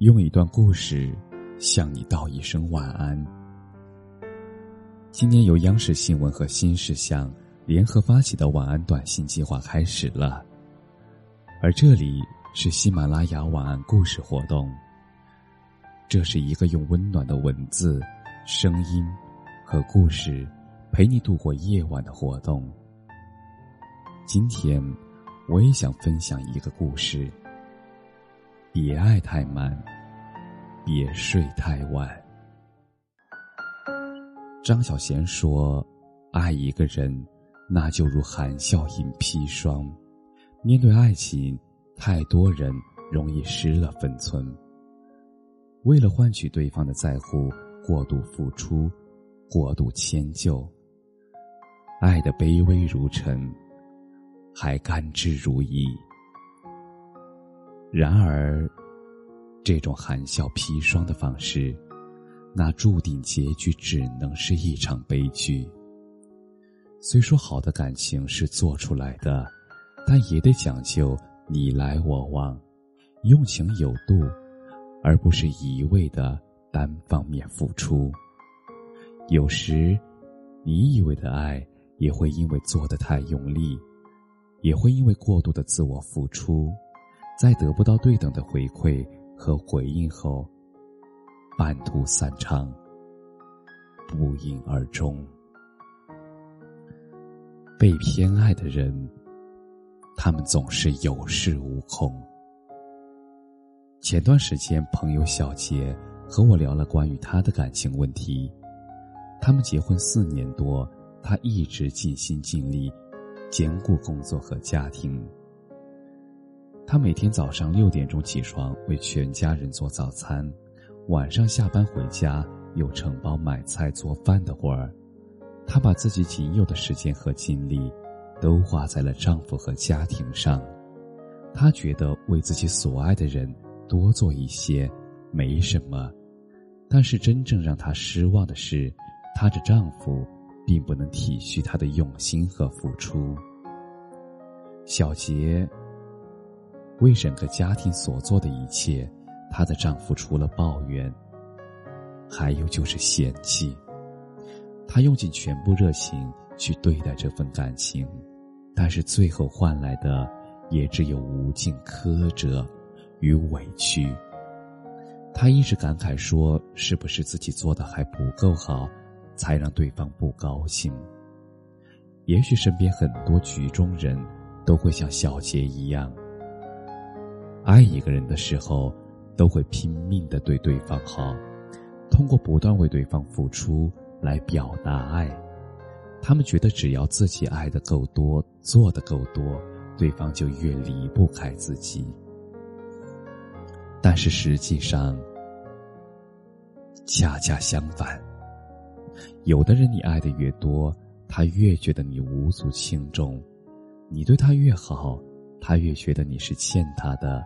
用一段故事向你道一声晚安。今年由央视新闻和新事项联合发起的晚安短信计划开始了，而这里是喜马拉雅晚安故事活动。这是一个用温暖的文字、声音和故事陪你度过夜晚的活动。今天，我也想分享一个故事。别爱太满，别睡太晚。张小娴说：“爱一个人，那就如含笑饮砒霜。面对爱情，太多人容易失了分寸。为了换取对方的在乎，过度付出，过度迁就，爱的卑微如尘，还甘之如饴。”然而，这种含笑砒霜的方式，那注定结局只能是一场悲剧。虽说好的感情是做出来的，但也得讲究你来我往，用情有度，而不是一味的单方面付出。有时，你以为的爱，也会因为做的太用力，也会因为过度的自我付出。在得不到对等的回馈和回应后，半途散场，不饮而终。被偏爱的人，他们总是有恃无恐。前段时间，朋友小杰和我聊了关于他的感情问题。他们结婚四年多，他一直尽心尽力，兼顾工作和家庭。他每天早上六点钟起床为全家人做早餐，晚上下班回家又承包买菜做饭的活儿。她把自己仅有的时间和精力，都花在了丈夫和家庭上。她觉得为自己所爱的人多做一些没什么，但是真正让她失望的是，她的丈夫并不能体恤她的用心和付出。小杰。为整个家庭所做的一切，她的丈夫除了抱怨，还有就是嫌弃。她用尽全部热情去对待这份感情，但是最后换来的也只有无尽苛责与委屈。她一直感慨说：“是不是自己做的还不够好，才让对方不高兴？”也许身边很多局中人都会像小杰一样。爱一个人的时候，都会拼命的对对方好，通过不断为对方付出来表达爱。他们觉得只要自己爱的够多，做的够多，对方就越离不开自己。但是实际上，恰恰相反。有的人你爱的越多，他越觉得你无足轻重；你对他越好，他越觉得你是欠他的。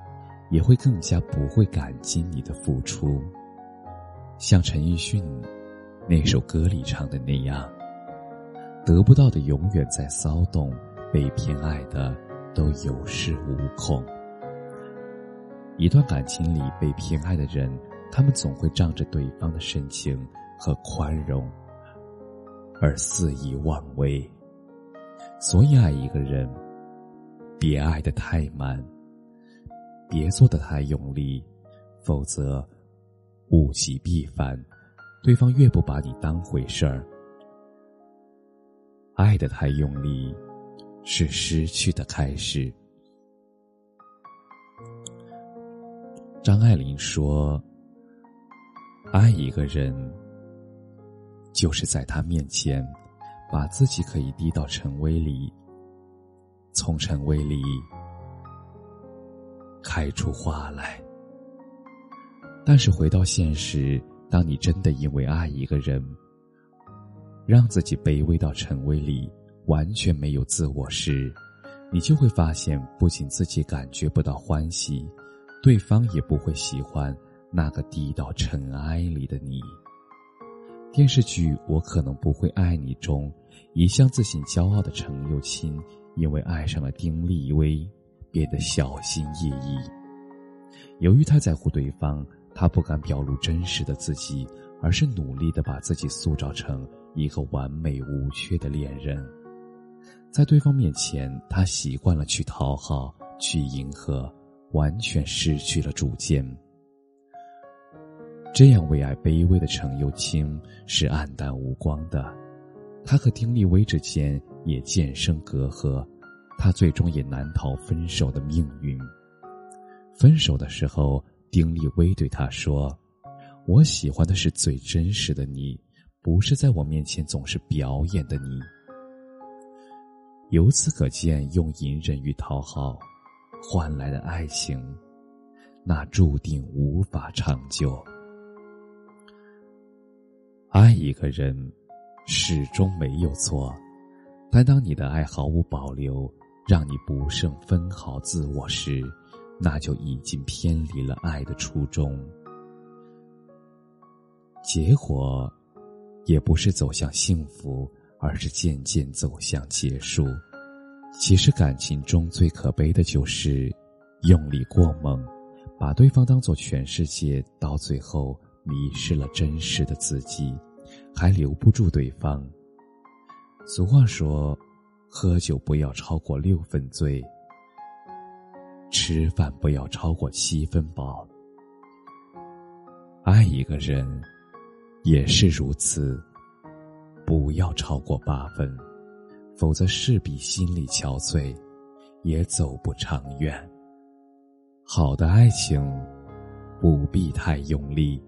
也会更加不会感激你的付出，像陈奕迅那首歌里唱的那样：“得不到的永远在骚动，被偏爱的都有恃无恐。”一段感情里被偏爱的人，他们总会仗着对方的深情和宽容而肆意妄为。所以，爱一个人，别爱的太满。别做的太用力，否则物极必反，对方越不把你当回事儿。爱的太用力，是失去的开始。张爱玲说：“爱一个人，就是在他面前，把自己可以低到尘微里，从尘微里。”开出花来，但是回到现实，当你真的因为爱一个人，让自己卑微到尘微里，完全没有自我时，你就会发现，不仅自己感觉不到欢喜，对方也不会喜欢那个低到尘埃里的你。电视剧《我可能不会爱你》中，一向自信骄傲的程又青，因为爱上了丁立威。变得小心翼翼。由于太在乎对方，他不敢表露真实的自己，而是努力的把自己塑造成一个完美无缺的恋人。在对方面前，他习惯了去讨好、去迎合，完全失去了主见。这样为爱卑微的程又青是黯淡无光的，他和丁立威之间也渐生隔阂，他最终也难逃分手的命运。分手的时候，丁立威对他说：“我喜欢的是最真实的你，不是在我面前总是表演的你。”由此可见，用隐忍与讨好换来的爱情，那注定无法长久。爱一个人，始终没有错，但当你的爱毫无保留，让你不剩分毫自我时，那就已经偏离了爱的初衷。结果，也不是走向幸福，而是渐渐走向结束。其实，感情中最可悲的就是用力过猛，把对方当做全世界，到最后。迷失了真实的自己，还留不住对方。俗话说：“喝酒不要超过六分醉，吃饭不要超过七分饱。”爱一个人也是如此，不要超过八分，否则势必心力憔悴，也走不长远。好的爱情不必太用力。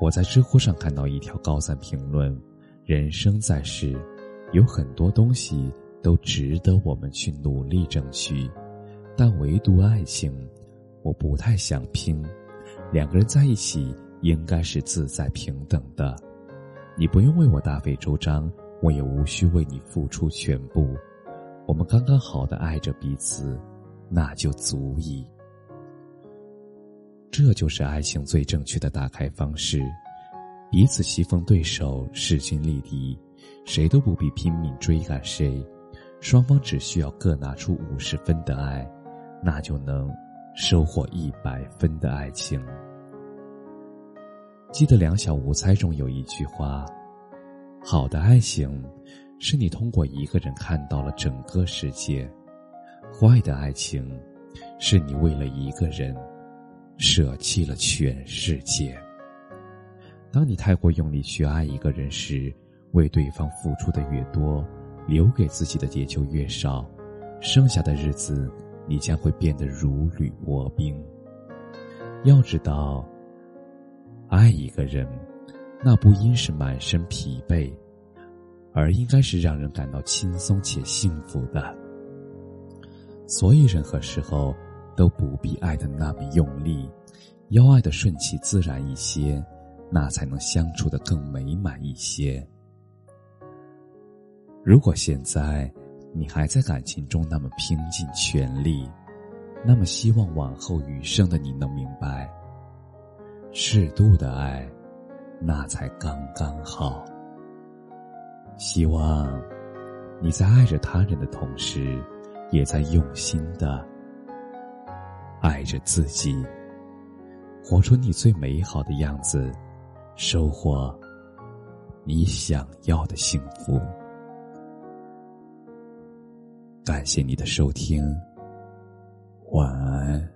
我在知乎上看到一条高赞评论：“人生在世，有很多东西都值得我们去努力争取，但唯独爱情，我不太想拼。两个人在一起应该是自在平等的，你不用为我大费周章，我也无需为你付出全部。我们刚刚好的爱着彼此，那就足矣。”这就是爱情最正确的打开方式，彼此棋逢对手，势均力敌，谁都不必拼命追赶谁，双方只需要各拿出五十分的爱，那就能收获一百分的爱情。记得《两小无猜》中有一句话：“好的爱情，是你通过一个人看到了整个世界；坏的爱情，是你为了一个人。”舍弃了全世界。当你太过用力去爱一个人时，为对方付出的越多，留给自己的也就越少，剩下的日子，你将会变得如履薄冰。要知道，爱一个人，那不应是满身疲惫，而应该是让人感到轻松且幸福的。所以，任何时候。都不必爱的那么用力，要爱的顺其自然一些，那才能相处的更美满一些。如果现在你还在感情中那么拼尽全力，那么希望往后余生的你能明白，适度的爱，那才刚刚好。希望你在爱着他人的同时，也在用心的。爱着自己，活出你最美好的样子，收获你想要的幸福。感谢你的收听，晚安。